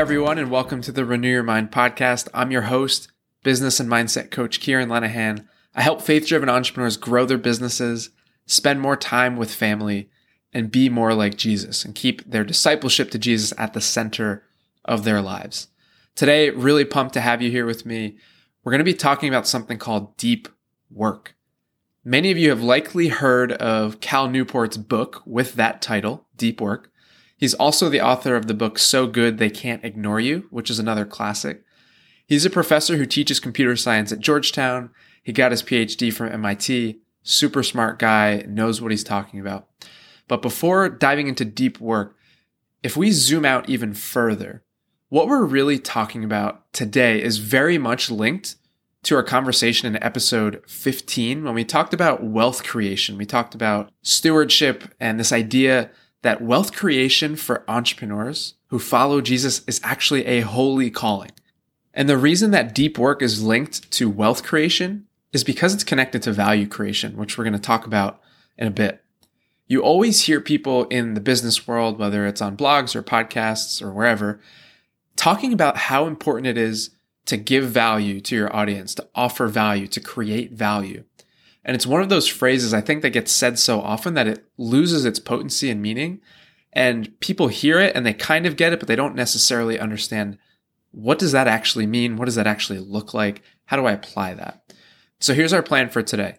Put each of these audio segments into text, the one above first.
everyone, and welcome to the Renew Your Mind podcast. I'm your host, business and mindset coach Kieran Lenahan. I help faith driven entrepreneurs grow their businesses, spend more time with family, and be more like Jesus and keep their discipleship to Jesus at the center of their lives. Today, really pumped to have you here with me. We're going to be talking about something called deep work. Many of you have likely heard of Cal Newport's book with that title, Deep Work. He's also the author of the book So Good They Can't Ignore You, which is another classic. He's a professor who teaches computer science at Georgetown. He got his PhD from MIT. Super smart guy, knows what he's talking about. But before diving into deep work, if we zoom out even further, what we're really talking about today is very much linked to our conversation in episode 15 when we talked about wealth creation. We talked about stewardship and this idea that wealth creation for entrepreneurs who follow Jesus is actually a holy calling. And the reason that deep work is linked to wealth creation is because it's connected to value creation, which we're going to talk about in a bit. You always hear people in the business world, whether it's on blogs or podcasts or wherever, talking about how important it is to give value to your audience, to offer value, to create value. And it's one of those phrases I think that gets said so often that it loses its potency and meaning. And people hear it and they kind of get it, but they don't necessarily understand what does that actually mean? What does that actually look like? How do I apply that? So here's our plan for today.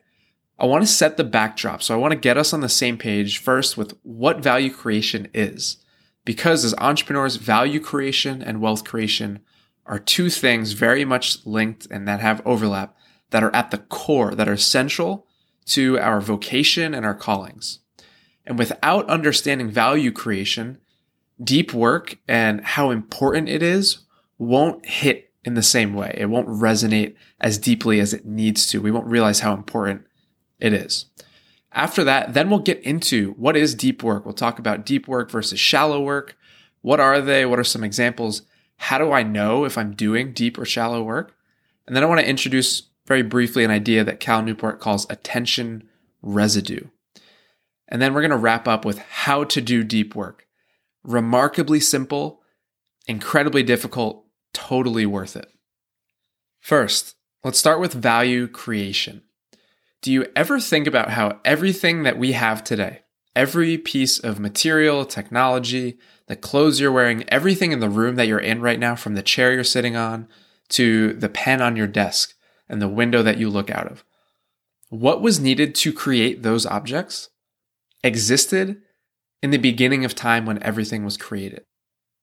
I want to set the backdrop. So I want to get us on the same page first with what value creation is. Because as entrepreneurs, value creation and wealth creation are two things very much linked and that have overlap that are at the core, that are central to our vocation and our callings. And without understanding value creation, deep work and how important it is won't hit in the same way. It won't resonate as deeply as it needs to. We won't realize how important it is. After that, then we'll get into what is deep work. We'll talk about deep work versus shallow work. What are they? What are some examples? How do I know if I'm doing deep or shallow work? And then I want to introduce very briefly an idea that Cal Newport calls attention residue. And then we're going to wrap up with how to do deep work. Remarkably simple, incredibly difficult, totally worth it. First, let's start with value creation. Do you ever think about how everything that we have today, every piece of material, technology, the clothes you're wearing, everything in the room that you're in right now, from the chair you're sitting on to the pen on your desk, and the window that you look out of. What was needed to create those objects existed in the beginning of time when everything was created.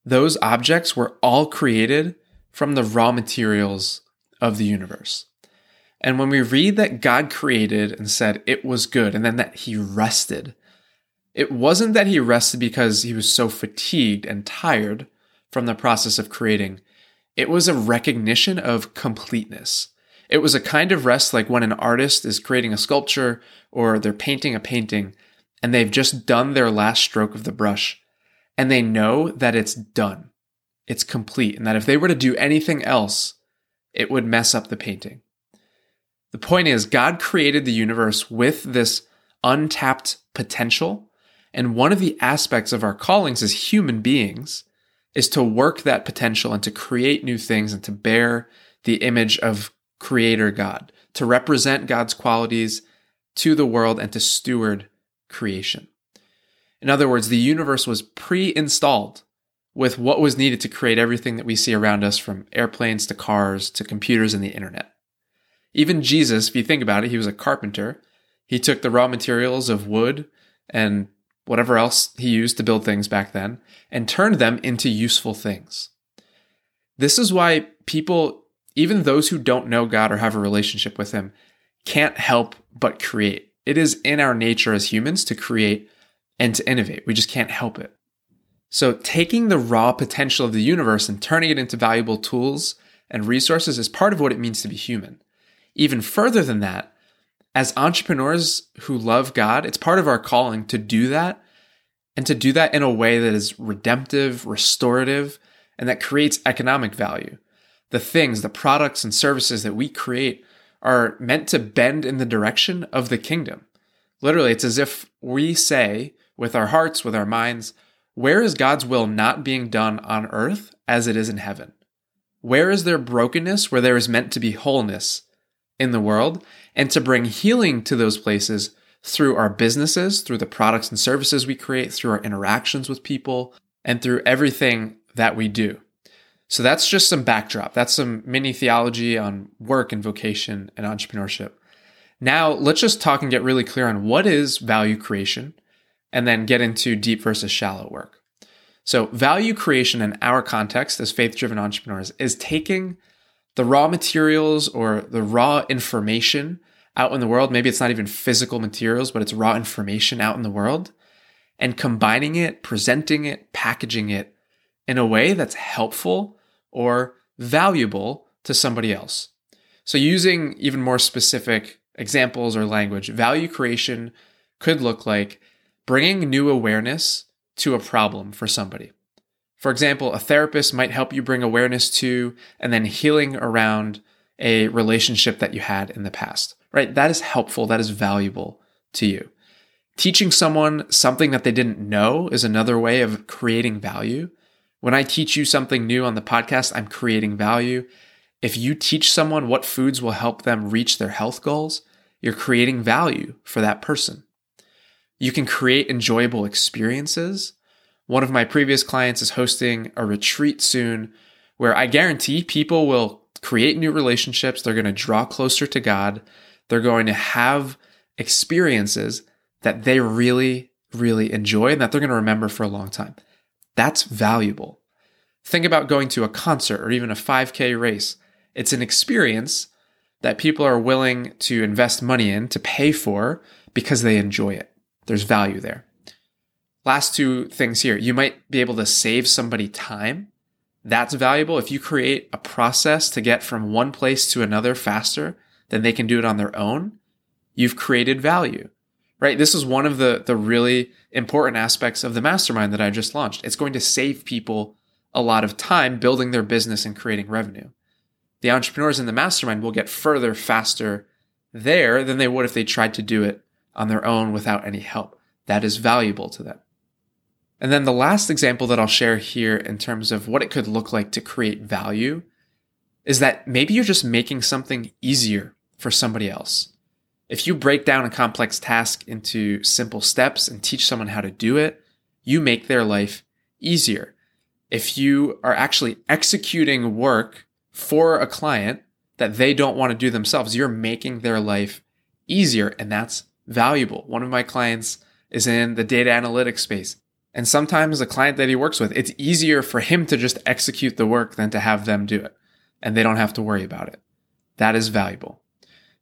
Those objects were all created from the raw materials of the universe. And when we read that God created and said it was good, and then that he rested, it wasn't that he rested because he was so fatigued and tired from the process of creating. It was a recognition of completeness. It was a kind of rest like when an artist is creating a sculpture or they're painting a painting and they've just done their last stroke of the brush and they know that it's done. It's complete. And that if they were to do anything else, it would mess up the painting. The point is, God created the universe with this untapped potential. And one of the aspects of our callings as human beings is to work that potential and to create new things and to bear the image of creator God, to represent God's qualities to the world and to steward creation. In other words, the universe was pre installed with what was needed to create everything that we see around us from airplanes to cars to computers and the internet. Even Jesus, if you think about it, he was a carpenter. He took the raw materials of wood and whatever else he used to build things back then and turned them into useful things. This is why people even those who don't know God or have a relationship with Him can't help but create. It is in our nature as humans to create and to innovate. We just can't help it. So, taking the raw potential of the universe and turning it into valuable tools and resources is part of what it means to be human. Even further than that, as entrepreneurs who love God, it's part of our calling to do that and to do that in a way that is redemptive, restorative, and that creates economic value the things, the products and services that we create are meant to bend in the direction of the kingdom. Literally, it's as if we say with our hearts, with our minds, where is God's will not being done on earth as it is in heaven? Where is there brokenness where there is meant to be wholeness in the world and to bring healing to those places through our businesses, through the products and services we create, through our interactions with people, and through everything that we do. So that's just some backdrop. That's some mini theology on work and vocation and entrepreneurship. Now, let's just talk and get really clear on what is value creation and then get into deep versus shallow work. So, value creation in our context as faith driven entrepreneurs is taking the raw materials or the raw information out in the world. Maybe it's not even physical materials, but it's raw information out in the world and combining it, presenting it, packaging it in a way that's helpful or valuable to somebody else. So, using even more specific examples or language, value creation could look like bringing new awareness to a problem for somebody. For example, a therapist might help you bring awareness to and then healing around a relationship that you had in the past, right? That is helpful. That is valuable to you. Teaching someone something that they didn't know is another way of creating value. When I teach you something new on the podcast, I'm creating value. If you teach someone what foods will help them reach their health goals, you're creating value for that person. You can create enjoyable experiences. One of my previous clients is hosting a retreat soon where I guarantee people will create new relationships. They're going to draw closer to God. They're going to have experiences that they really, really enjoy and that they're going to remember for a long time. That's valuable. Think about going to a concert or even a 5K race. It's an experience that people are willing to invest money in to pay for because they enjoy it. There's value there. Last two things here. You might be able to save somebody time. That's valuable. If you create a process to get from one place to another faster than they can do it on their own, you've created value, right? This is one of the, the really important aspects of the mastermind that I just launched. It's going to save people a lot of time building their business and creating revenue. The entrepreneurs in the mastermind will get further faster there than they would if they tried to do it on their own without any help. That is valuable to them. And then the last example that I'll share here in terms of what it could look like to create value is that maybe you're just making something easier for somebody else. If you break down a complex task into simple steps and teach someone how to do it, you make their life easier. If you are actually executing work for a client that they don't want to do themselves, you're making their life easier. And that's valuable. One of my clients is in the data analytics space. And sometimes a client that he works with, it's easier for him to just execute the work than to have them do it. And they don't have to worry about it. That is valuable.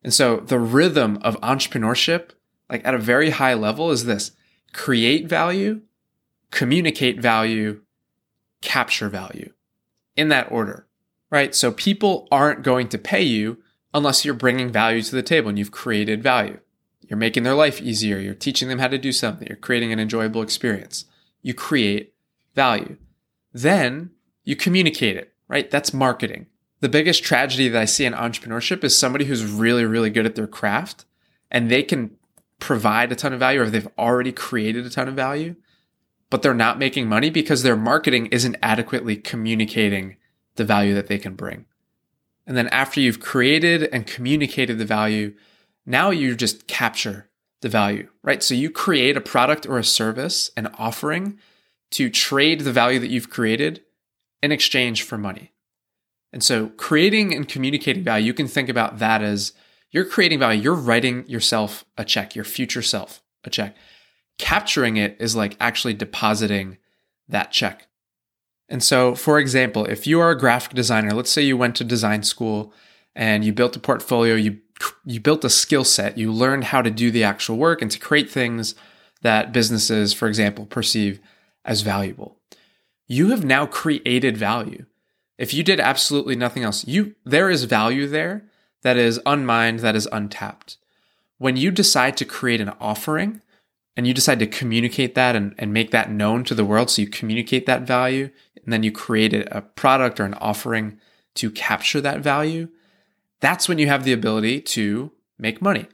And so the rhythm of entrepreneurship, like at a very high level, is this create value, communicate value, capture value in that order, right? So people aren't going to pay you unless you're bringing value to the table and you've created value. You're making their life easier. You're teaching them how to do something. You're creating an enjoyable experience. You create value. Then you communicate it, right? That's marketing. The biggest tragedy that I see in entrepreneurship is somebody who's really, really good at their craft and they can provide a ton of value or they've already created a ton of value, but they're not making money because their marketing isn't adequately communicating the value that they can bring. And then after you've created and communicated the value, now you just capture the value, right? So you create a product or a service, an offering to trade the value that you've created in exchange for money. And so creating and communicating value, you can think about that as you're creating value, you're writing yourself a check, your future self a check. Capturing it is like actually depositing that check. And so, for example, if you are a graphic designer, let's say you went to design school and you built a portfolio, you you built a skill set, you learned how to do the actual work and to create things that businesses, for example, perceive as valuable. You have now created value. If you did absolutely nothing else, you there is value there that is unmined, that is untapped. When you decide to create an offering and you decide to communicate that and, and make that known to the world, so you communicate that value, and then you create a product or an offering to capture that value, that's when you have the ability to make money.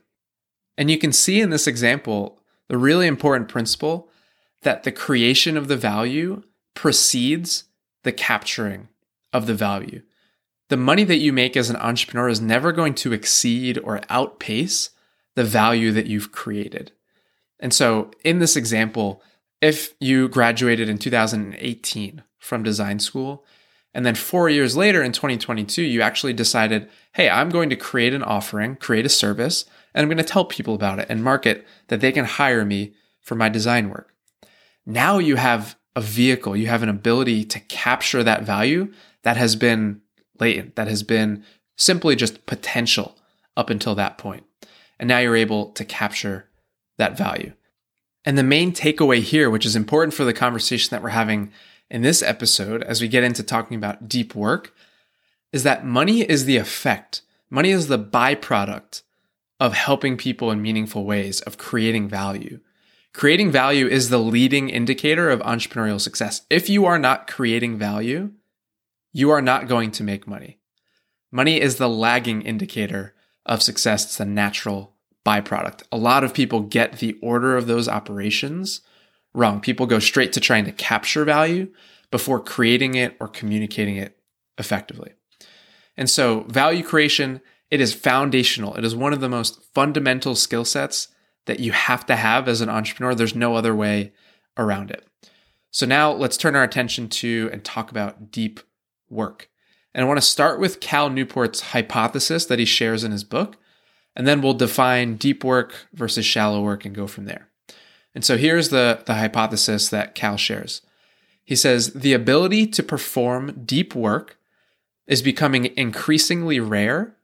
And you can see in this example the really important principle that the creation of the value precedes the capturing of the value. The money that you make as an entrepreneur is never going to exceed or outpace the value that you've created. And so, in this example, if you graduated in 2018 from design school, and then four years later in 2022, you actually decided, hey, I'm going to create an offering, create a service, and I'm going to tell people about it and market that they can hire me for my design work. Now you have a vehicle, you have an ability to capture that value that has been latent, that has been simply just potential up until that point. And now you're able to capture that value. And the main takeaway here, which is important for the conversation that we're having in this episode, as we get into talking about deep work, is that money is the effect. Money is the byproduct of helping people in meaningful ways, of creating value. Creating value is the leading indicator of entrepreneurial success. If you are not creating value, you are not going to make money. Money is the lagging indicator of success. It's the natural byproduct. A lot of people get the order of those operations wrong. People go straight to trying to capture value before creating it or communicating it effectively. And so, value creation, it is foundational. It is one of the most fundamental skill sets that you have to have as an entrepreneur. There's no other way around it. So, now let's turn our attention to and talk about deep work. And I want to start with Cal Newport's hypothesis that he shares in his book, and then we'll define deep work versus shallow work and go from there. And so here's the, the hypothesis that Cal shares. He says the ability to perform deep work is becoming increasingly rare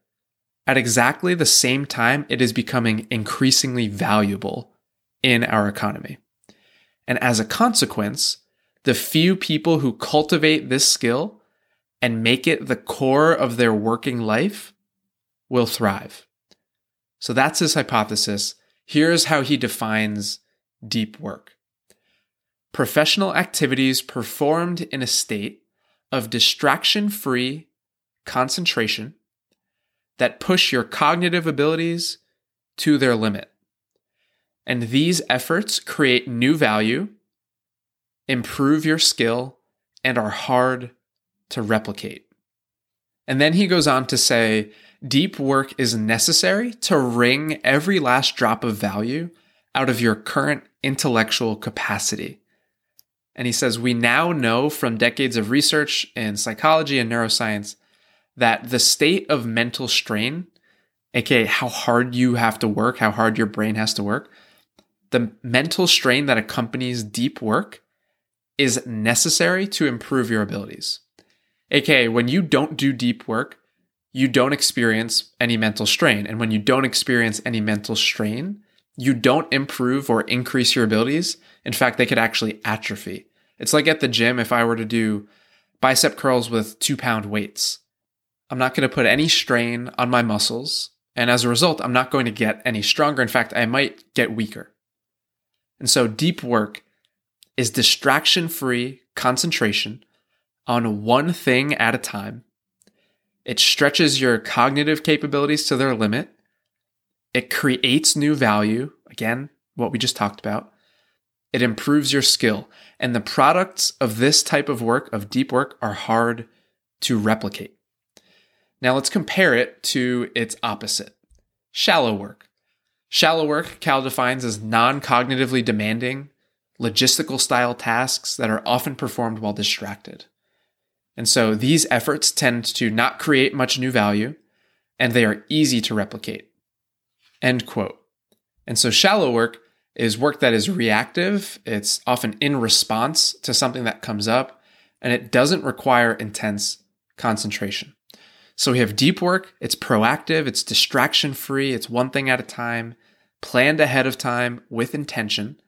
at exactly the same time it is becoming increasingly valuable in our economy. And as a consequence, the few people who cultivate this skill and make it the core of their working life will thrive. So that's his hypothesis. Here's how he defines deep work. Professional activities performed in a state of distraction free concentration that push your cognitive abilities to their limit. And these efforts create new value, improve your skill, and are hard to replicate. And then he goes on to say deep work is necessary to wring every last drop of value out of your current intellectual capacity. And he says, We now know from decades of research in psychology and neuroscience that the state of mental strain, aka how hard you have to work, how hard your brain has to work, the mental strain that accompanies deep work is necessary to improve your abilities. AKA, when you don't do deep work, you don't experience any mental strain. And when you don't experience any mental strain, you don't improve or increase your abilities. In fact, they could actually atrophy. It's like at the gym, if I were to do bicep curls with two pound weights, I'm not going to put any strain on my muscles. And as a result, I'm not going to get any stronger. In fact, I might get weaker. And so deep work is distraction free concentration on one thing at a time. It stretches your cognitive capabilities to their limit it creates new value. Again, what we just talked about. It improves your skill. And the products of this type of work, of deep work, are hard to replicate. Now let's compare it to its opposite shallow work. Shallow work, Cal defines as non cognitively demanding, logistical style tasks that are often performed while distracted. And so these efforts tend to not create much new value, and they are easy to replicate. End quote. And so shallow work is work that is reactive. It's often in response to something that comes up, and it doesn't require intense concentration. So we have deep work, it's proactive, it's distraction free, it's one thing at a time, planned ahead of time with intention.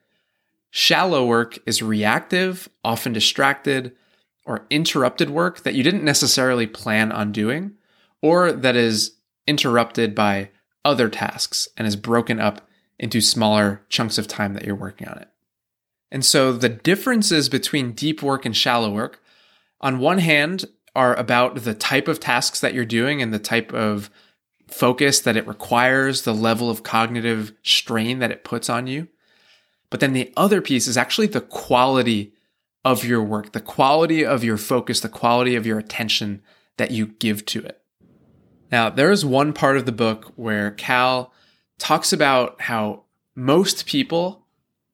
Shallow work is reactive, often distracted, or interrupted work that you didn't necessarily plan on doing, or that is interrupted by other tasks and is broken up into smaller chunks of time that you're working on it. And so the differences between deep work and shallow work, on one hand, are about the type of tasks that you're doing and the type of focus that it requires, the level of cognitive strain that it puts on you. But then the other piece is actually the quality of your work, the quality of your focus, the quality of your attention that you give to it. Now, there is one part of the book where Cal talks about how most people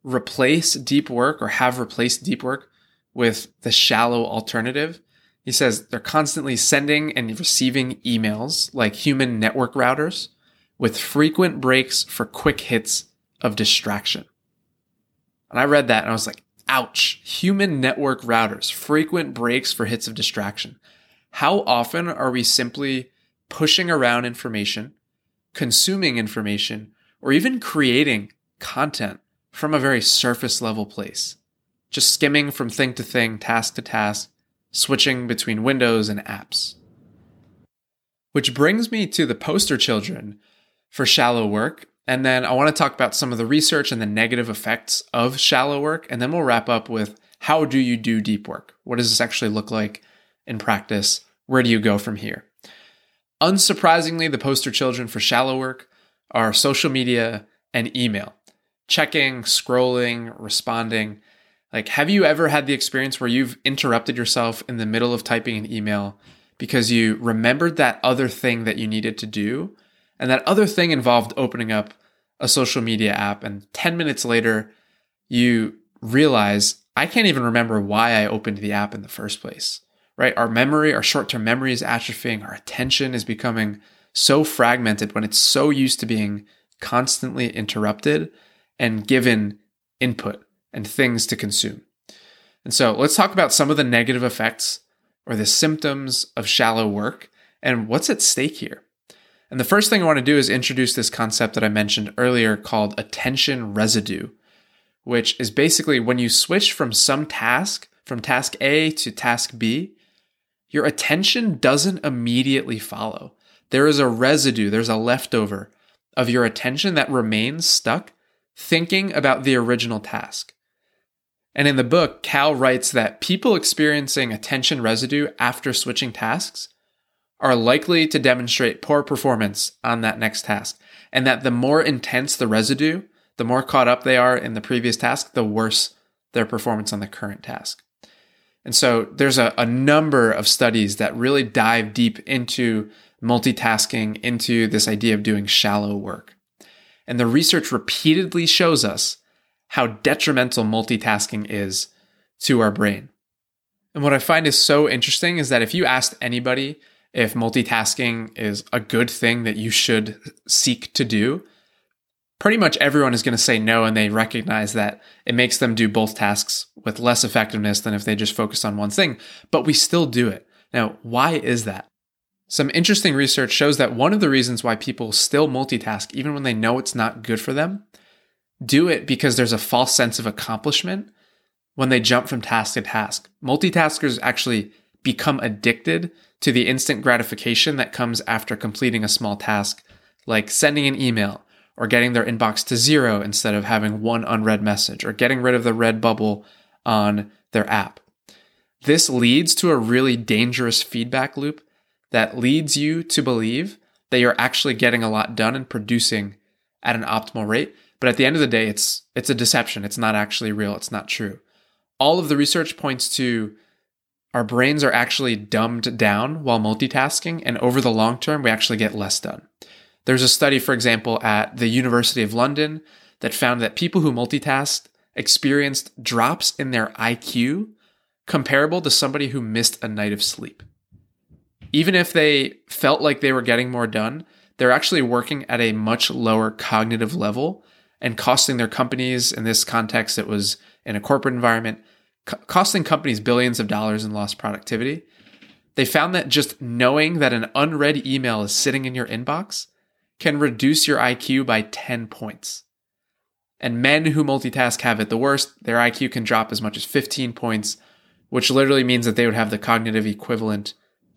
replace deep work or have replaced deep work with the shallow alternative. He says they're constantly sending and receiving emails like human network routers with frequent breaks for quick hits of distraction. And I read that and I was like, ouch, human network routers, frequent breaks for hits of distraction. How often are we simply pushing around information, consuming information, or even creating content from a very surface level place? Just skimming from thing to thing, task to task, switching between windows and apps. Which brings me to the poster children for shallow work and then I want to talk about some of the research and the negative effects of shallow work. And then we'll wrap up with how do you do deep work? What does this actually look like in practice? Where do you go from here? Unsurprisingly, the poster children for shallow work are social media and email. Checking, scrolling, responding. Like, have you ever had the experience where you've interrupted yourself in the middle of typing an email because you remembered that other thing that you needed to do and that other thing involved opening up a social media app. And 10 minutes later, you realize I can't even remember why I opened the app in the first place, right? Our memory, our short term memory is atrophying. Our attention is becoming so fragmented when it's so used to being constantly interrupted and given input and things to consume. And so let's talk about some of the negative effects or the symptoms of shallow work and what's at stake here. And the first thing I want to do is introduce this concept that I mentioned earlier called attention residue, which is basically when you switch from some task, from task A to task B, your attention doesn't immediately follow. There is a residue, there's a leftover of your attention that remains stuck thinking about the original task. And in the book, Cal writes that people experiencing attention residue after switching tasks are likely to demonstrate poor performance on that next task. And that the more intense the residue, the more caught up they are in the previous task, the worse their performance on the current task. And so there's a, a number of studies that really dive deep into multitasking, into this idea of doing shallow work. And the research repeatedly shows us how detrimental multitasking is to our brain. And what I find is so interesting is that if you asked anybody if multitasking is a good thing that you should seek to do, pretty much everyone is going to say no and they recognize that it makes them do both tasks with less effectiveness than if they just focus on one thing, but we still do it. Now, why is that? Some interesting research shows that one of the reasons why people still multitask, even when they know it's not good for them, do it because there's a false sense of accomplishment when they jump from task to task. Multitaskers actually become addicted to the instant gratification that comes after completing a small task, like sending an email or getting their inbox to zero instead of having one unread message or getting rid of the red bubble on their app. This leads to a really dangerous feedback loop that leads you to believe that you're actually getting a lot done and producing at an optimal rate. But at the end of the day, it's it's a deception. It's not actually real. It's not true. All of the research points to our brains are actually dumbed down while multitasking, and over the long term, we actually get less done. There's a study, for example, at the University of London that found that people who multitasked experienced drops in their IQ comparable to somebody who missed a night of sleep. Even if they felt like they were getting more done, they're actually working at a much lower cognitive level and costing their companies, in this context, it was in a corporate environment, costing companies billions of dollars in lost productivity. They found that just knowing that an unread email is sitting in your inbox can reduce your IQ by 10 points. And men who multitask have it the worst. Their IQ can drop as much as 15 points, which literally means that they would have the cognitive equivalent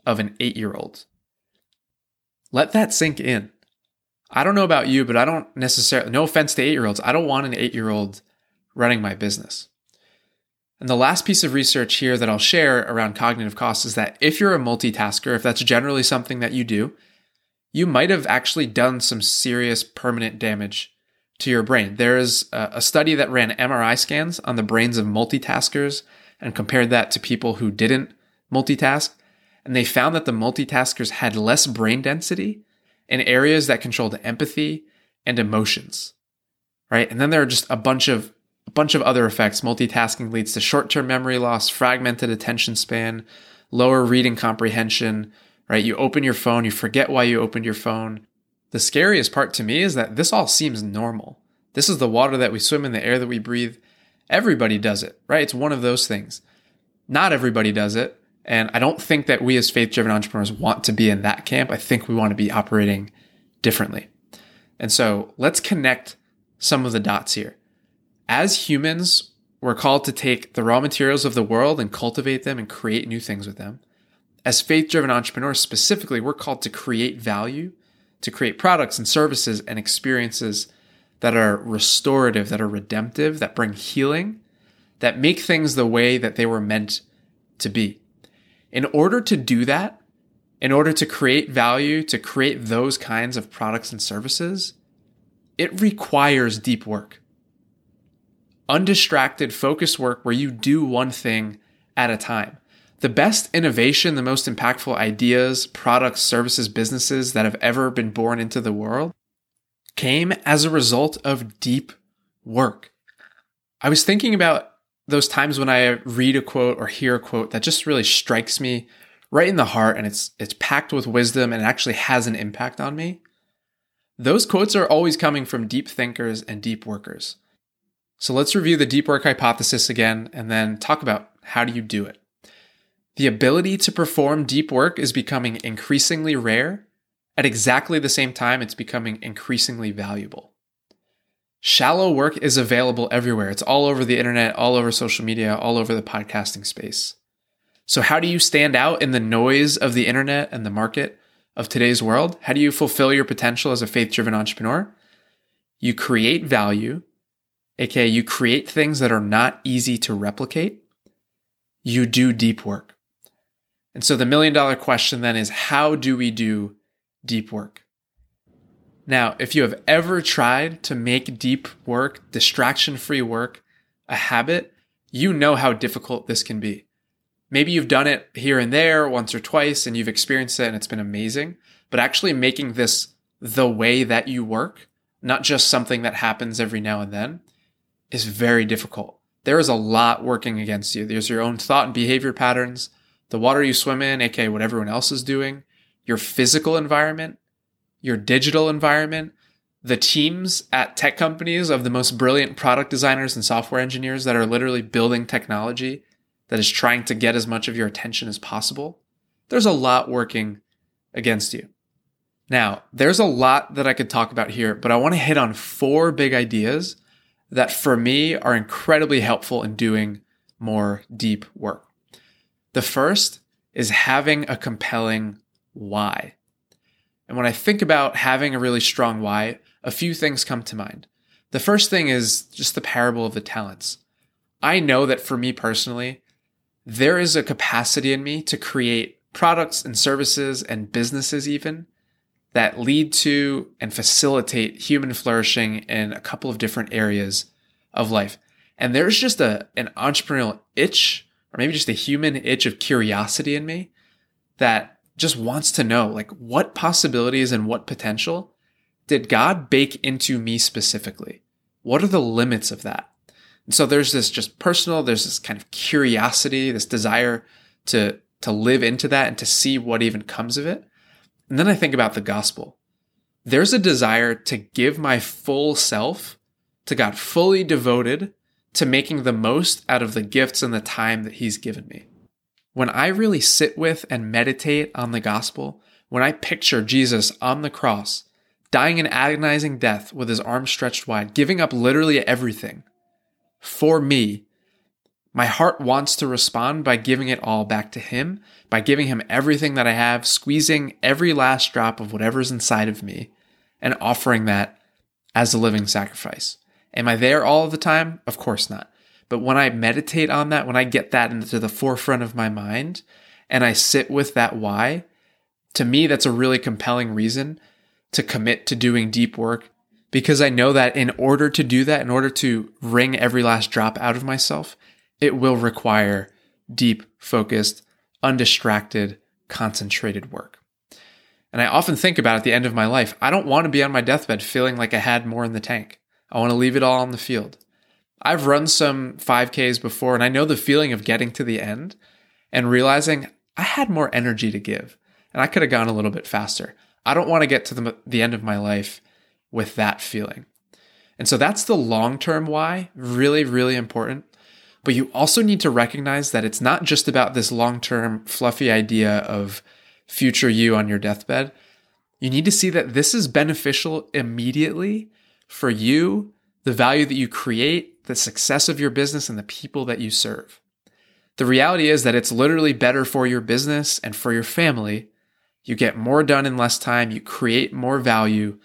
of an eight year old. Let that sink in. I don't know about you, but I don't necessarily, no offense to eight year olds, I don't want an eight year old running my business. And the last piece of research here that I'll share around cognitive costs is that if you're a multitasker, if that's generally something that you do, you might have actually done some serious permanent damage to your brain. There is a study that ran MRI scans on the brains of multitaskers and compared that to people who didn't multitask. And they found that the multitaskers had less brain density in areas that controlled empathy and emotions. Right. And then there are just a bunch of a bunch of other effects. Multitasking leads to short-term memory loss, fragmented attention span, lower reading comprehension, right? You open your phone, you forget why you opened your phone. The scariest part to me is that this all seems normal. This is the water that we swim in, the air that we breathe. Everybody does it, right? It's one of those things. Not everybody does it. And I don't think that we as faith driven entrepreneurs want to be in that camp. I think we want to be operating differently. And so let's connect some of the dots here. As humans, we're called to take the raw materials of the world and cultivate them and create new things with them. As faith driven entrepreneurs, specifically, we're called to create value, to create products and services and experiences that are restorative, that are redemptive, that bring healing, that make things the way that they were meant to be. In order to do that, in order to create value, to create those kinds of products and services, it requires deep work. Undistracted, focused work where you do one thing at a time. The best innovation, the most impactful ideas, products, services, businesses that have ever been born into the world came as a result of deep work. I was thinking about those times when I read a quote or hear a quote that just really strikes me right in the heart and it's it's packed with wisdom and it actually has an impact on me. Those quotes are always coming from deep thinkers and deep workers. So let's review the deep work hypothesis again and then talk about how do you do it. The ability to perform deep work is becoming increasingly rare. At exactly the same time, it's becoming increasingly valuable. Shallow work is available everywhere. It's all over the internet, all over social media, all over the podcasting space. So, how do you stand out in the noise of the internet and the market of today's world? How do you fulfill your potential as a faith driven entrepreneur? You create value, aka, you create things that are not easy to replicate. You do deep work. And so, the million dollar question then is how do we do deep work? Now, if you have ever tried to make deep work, distraction free work, a habit, you know how difficult this can be. Maybe you've done it here and there once or twice and you've experienced it and it's been amazing, but actually making this the way that you work, not just something that happens every now and then, is very difficult. There is a lot working against you. There's your own thought and behavior patterns, the water you swim in, aka what everyone else is doing, your physical environment, your digital environment, the teams at tech companies of the most brilliant product designers and software engineers that are literally building technology that is trying to get as much of your attention as possible, there's a lot working against you. Now, there's a lot that I could talk about here, but I want to hit on four big ideas that for me are incredibly helpful in doing more deep work. The first is having a compelling why. And when I think about having a really strong why, a few things come to mind. The first thing is just the parable of the talents. I know that for me personally, there is a capacity in me to create products and services and businesses even that lead to and facilitate human flourishing in a couple of different areas of life. And there's just a an entrepreneurial itch or maybe just a human itch of curiosity in me that just wants to know like what possibilities and what potential did God bake into me specifically? What are the limits of that? And so there's this just personal, there's this kind of curiosity, this desire to to live into that and to see what even comes of it. And then I think about the gospel. There's a desire to give my full self to God, fully devoted to making the most out of the gifts and the time that He's given me. When I really sit with and meditate on the gospel, when I picture Jesus on the cross, dying an agonizing death with his arms stretched wide, giving up literally everything for me, my heart wants to respond by giving it all back to him, by giving him everything that I have, squeezing every last drop of whatever's inside of me, and offering that as a living sacrifice. Am I there all the time? Of course not. But when I meditate on that, when I get that into the forefront of my mind and I sit with that why, to me, that's a really compelling reason to commit to doing deep work, because I know that in order to do that, in order to wring every last drop out of myself, it will require deep, focused, undistracted, concentrated work. And I often think about at the end of my life, I don't want to be on my deathbed feeling like I had more in the tank. I want to leave it all on the field. I've run some 5Ks before and I know the feeling of getting to the end and realizing I had more energy to give and I could have gone a little bit faster. I don't want to get to the, the end of my life with that feeling. And so that's the long term why, really, really important. But you also need to recognize that it's not just about this long term fluffy idea of future you on your deathbed. You need to see that this is beneficial immediately for you, the value that you create, the success of your business, and the people that you serve. The reality is that it's literally better for your business and for your family. You get more done in less time, you create more value,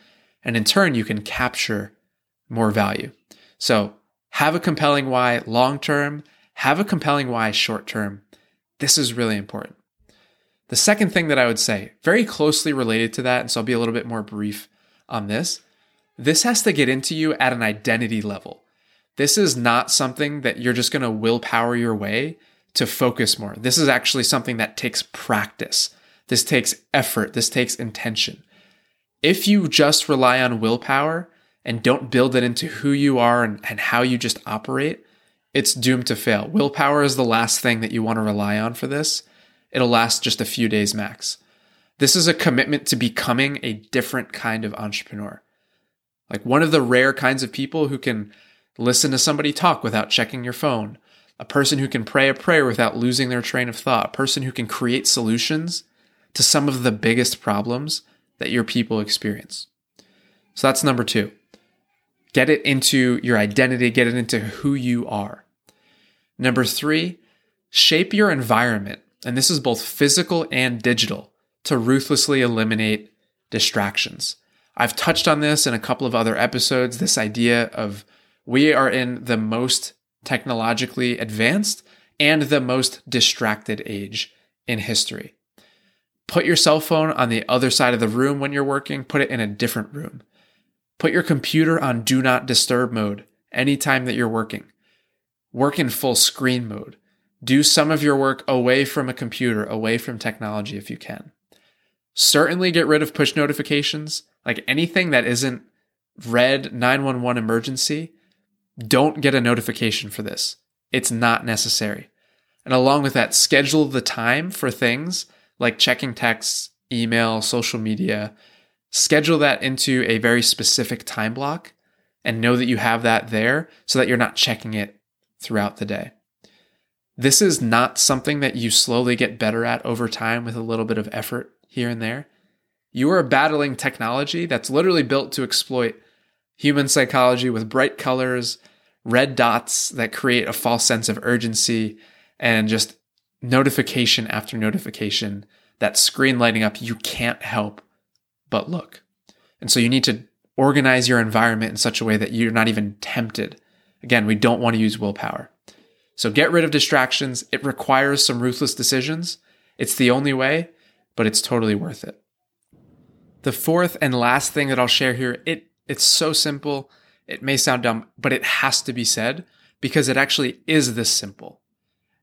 and in turn, you can capture more value. So have a compelling why long term, have a compelling why short term. This is really important. The second thing that I would say, very closely related to that, and so I'll be a little bit more brief on this, this has to get into you at an identity level. This is not something that you're just going to willpower your way to focus more. This is actually something that takes practice. This takes effort. This takes intention. If you just rely on willpower, and don't build it into who you are and, and how you just operate, it's doomed to fail. Willpower is the last thing that you want to rely on for this. It'll last just a few days max. This is a commitment to becoming a different kind of entrepreneur. Like one of the rare kinds of people who can listen to somebody talk without checking your phone, a person who can pray a prayer without losing their train of thought, a person who can create solutions to some of the biggest problems that your people experience. So that's number two. Get it into your identity, get it into who you are. Number three, shape your environment. And this is both physical and digital to ruthlessly eliminate distractions. I've touched on this in a couple of other episodes this idea of we are in the most technologically advanced and the most distracted age in history. Put your cell phone on the other side of the room when you're working, put it in a different room. Put your computer on do not disturb mode anytime that you're working. Work in full screen mode. Do some of your work away from a computer, away from technology if you can. Certainly get rid of push notifications, like anything that isn't red 911 emergency. Don't get a notification for this. It's not necessary. And along with that, schedule the time for things like checking texts, email, social media, schedule that into a very specific time block and know that you have that there so that you're not checking it throughout the day. This is not something that you slowly get better at over time with a little bit of effort here and there. You are battling technology that's literally built to exploit human psychology with bright colors, red dots that create a false sense of urgency, and just notification after notification, that screen lighting up. You can't help but look. And so you need to organize your environment in such a way that you're not even tempted. Again, we don't want to use willpower. So get rid of distractions. It requires some ruthless decisions. It's the only way, but it's totally worth it. The fourth and last thing that I'll share here, it it's so simple. It may sound dumb, but it has to be said because it actually is this simple.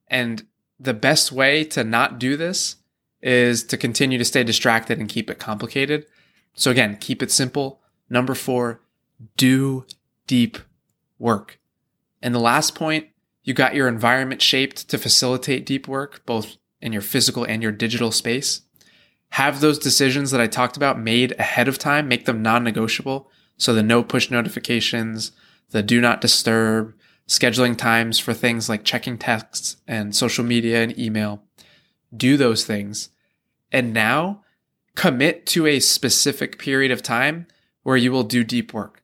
And the best way to not do this is to continue to stay distracted and keep it complicated. So again, keep it simple. Number four, do deep work. And the last point, you got your environment shaped to facilitate deep work, both in your physical and your digital space. Have those decisions that I talked about made ahead of time, make them non negotiable. So the no push notifications, the do not disturb, scheduling times for things like checking texts and social media and email. Do those things. And now commit to a specific period of time where you will do deep work.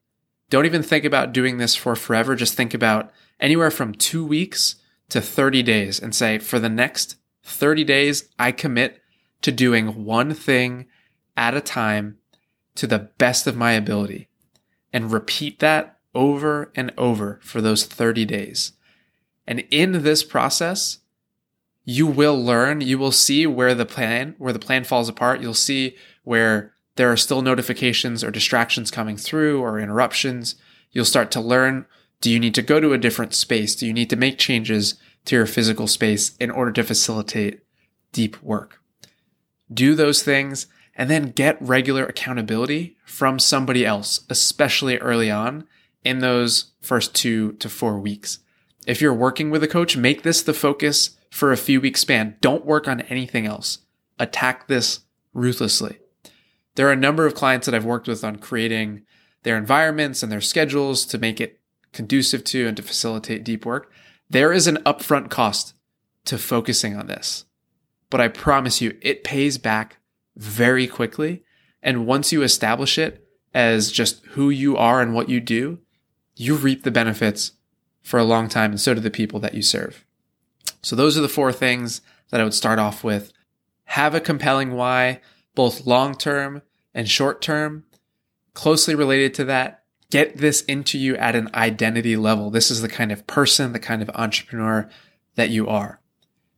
Don't even think about doing this for forever. Just think about anywhere from two weeks to 30 days and say, for the next 30 days, I commit to doing one thing at a time to the best of my ability and repeat that over and over for those 30 days. And in this process, you will learn, you will see where the plan, where the plan falls apart. You'll see where there are still notifications or distractions coming through or interruptions, you'll start to learn do you need to go to a different space? Do you need to make changes to your physical space in order to facilitate deep work? Do those things and then get regular accountability from somebody else, especially early on in those first two to four weeks. If you're working with a coach, make this the focus for a few weeks span. Don't work on anything else. Attack this ruthlessly. There are a number of clients that I've worked with on creating their environments and their schedules to make it conducive to and to facilitate deep work. There is an upfront cost to focusing on this, but I promise you it pays back very quickly. And once you establish it as just who you are and what you do, you reap the benefits for a long time, and so do the people that you serve. So, those are the four things that I would start off with. Have a compelling why, both long term and short term. Closely related to that, get this into you at an identity level. This is the kind of person, the kind of entrepreneur that you are.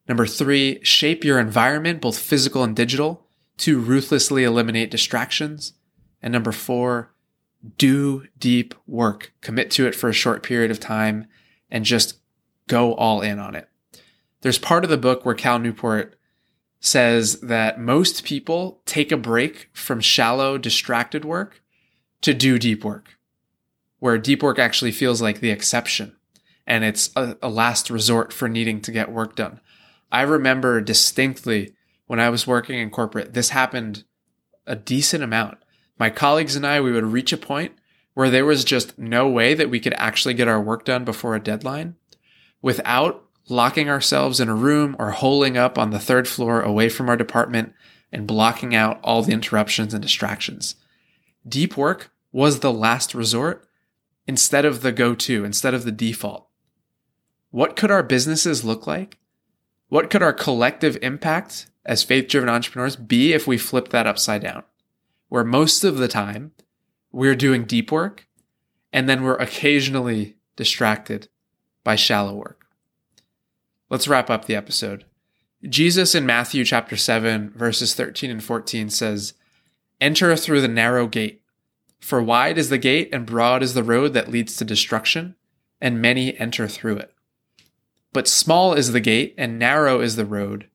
Number three, shape your environment, both physical and digital, to ruthlessly eliminate distractions. And number four, do deep work. Commit to it for a short period of time and just go all in on it. There's part of the book where Cal Newport says that most people take a break from shallow, distracted work to do deep work, where deep work actually feels like the exception and it's a, a, last resort for needing to get work done. I remember distinctly when I was working in corporate, this happened a decent amount. My colleagues and I, we would reach a point where there was just no way that we could actually get our work done before a deadline without locking ourselves in a room or holing up on the third floor away from our department and blocking out all the interruptions and distractions. Deep work was the last resort instead of the go to, instead of the default. What could our businesses look like? What could our collective impact as faith driven entrepreneurs be if we flip that upside down? Where most of the time we're doing deep work and then we're occasionally distracted by shallow work. Let's wrap up the episode. Jesus in Matthew chapter 7, verses 13 and 14 says, Enter through the narrow gate, for wide is the gate and broad is the road that leads to destruction, and many enter through it. But small is the gate and narrow is the road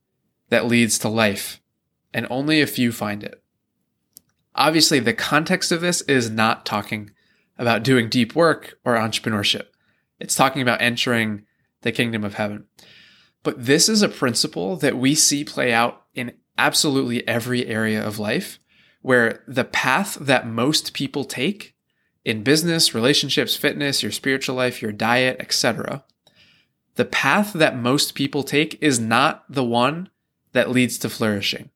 that leads to life, and only a few find it. Obviously, the context of this is not talking about doing deep work or entrepreneurship. It's talking about entering the kingdom of heaven. But this is a principle that we see play out in absolutely every area of life where the path that most people take in business, relationships, fitness, your spiritual life, your diet, etc. The path that most people take is not the one that leads to flourishing.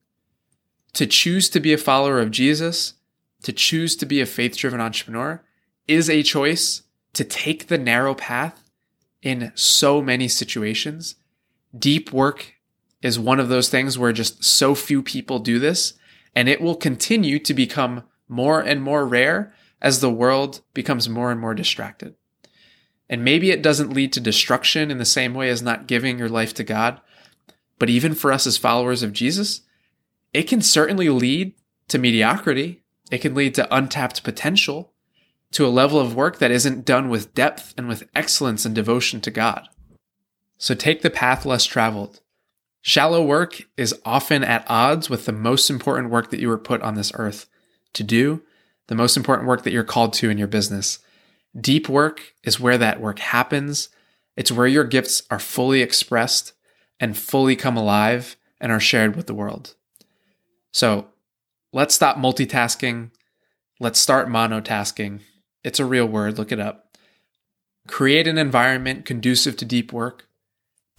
To choose to be a follower of Jesus, to choose to be a faith driven entrepreneur is a choice to take the narrow path in so many situations deep work is one of those things where just so few people do this, and it will continue to become more and more rare as the world becomes more and more distracted. And maybe it doesn't lead to destruction in the same way as not giving your life to God, but even for us as followers of Jesus, it can certainly lead to mediocrity. It can lead to untapped potential, to a level of work that isn't done with depth and with excellence and devotion to God. So take the path less traveled. Shallow work is often at odds with the most important work that you were put on this earth to do, the most important work that you're called to in your business. Deep work is where that work happens. It's where your gifts are fully expressed and fully come alive and are shared with the world. So let's stop multitasking. Let's start monotasking. It's a real word, look it up. Create an environment conducive to deep work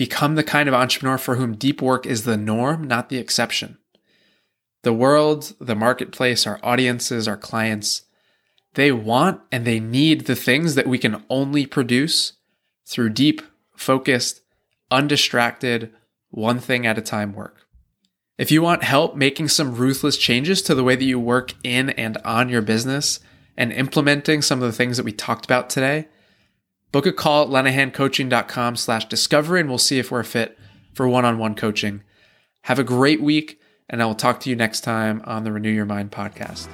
Become the kind of entrepreneur for whom deep work is the norm, not the exception. The world, the marketplace, our audiences, our clients, they want and they need the things that we can only produce through deep, focused, undistracted, one thing at a time work. If you want help making some ruthless changes to the way that you work in and on your business and implementing some of the things that we talked about today, Book a call at lenahancoaching.com slash discovery and we'll see if we're a fit for one-on-one coaching. Have a great week and I will talk to you next time on the Renew Your Mind podcast.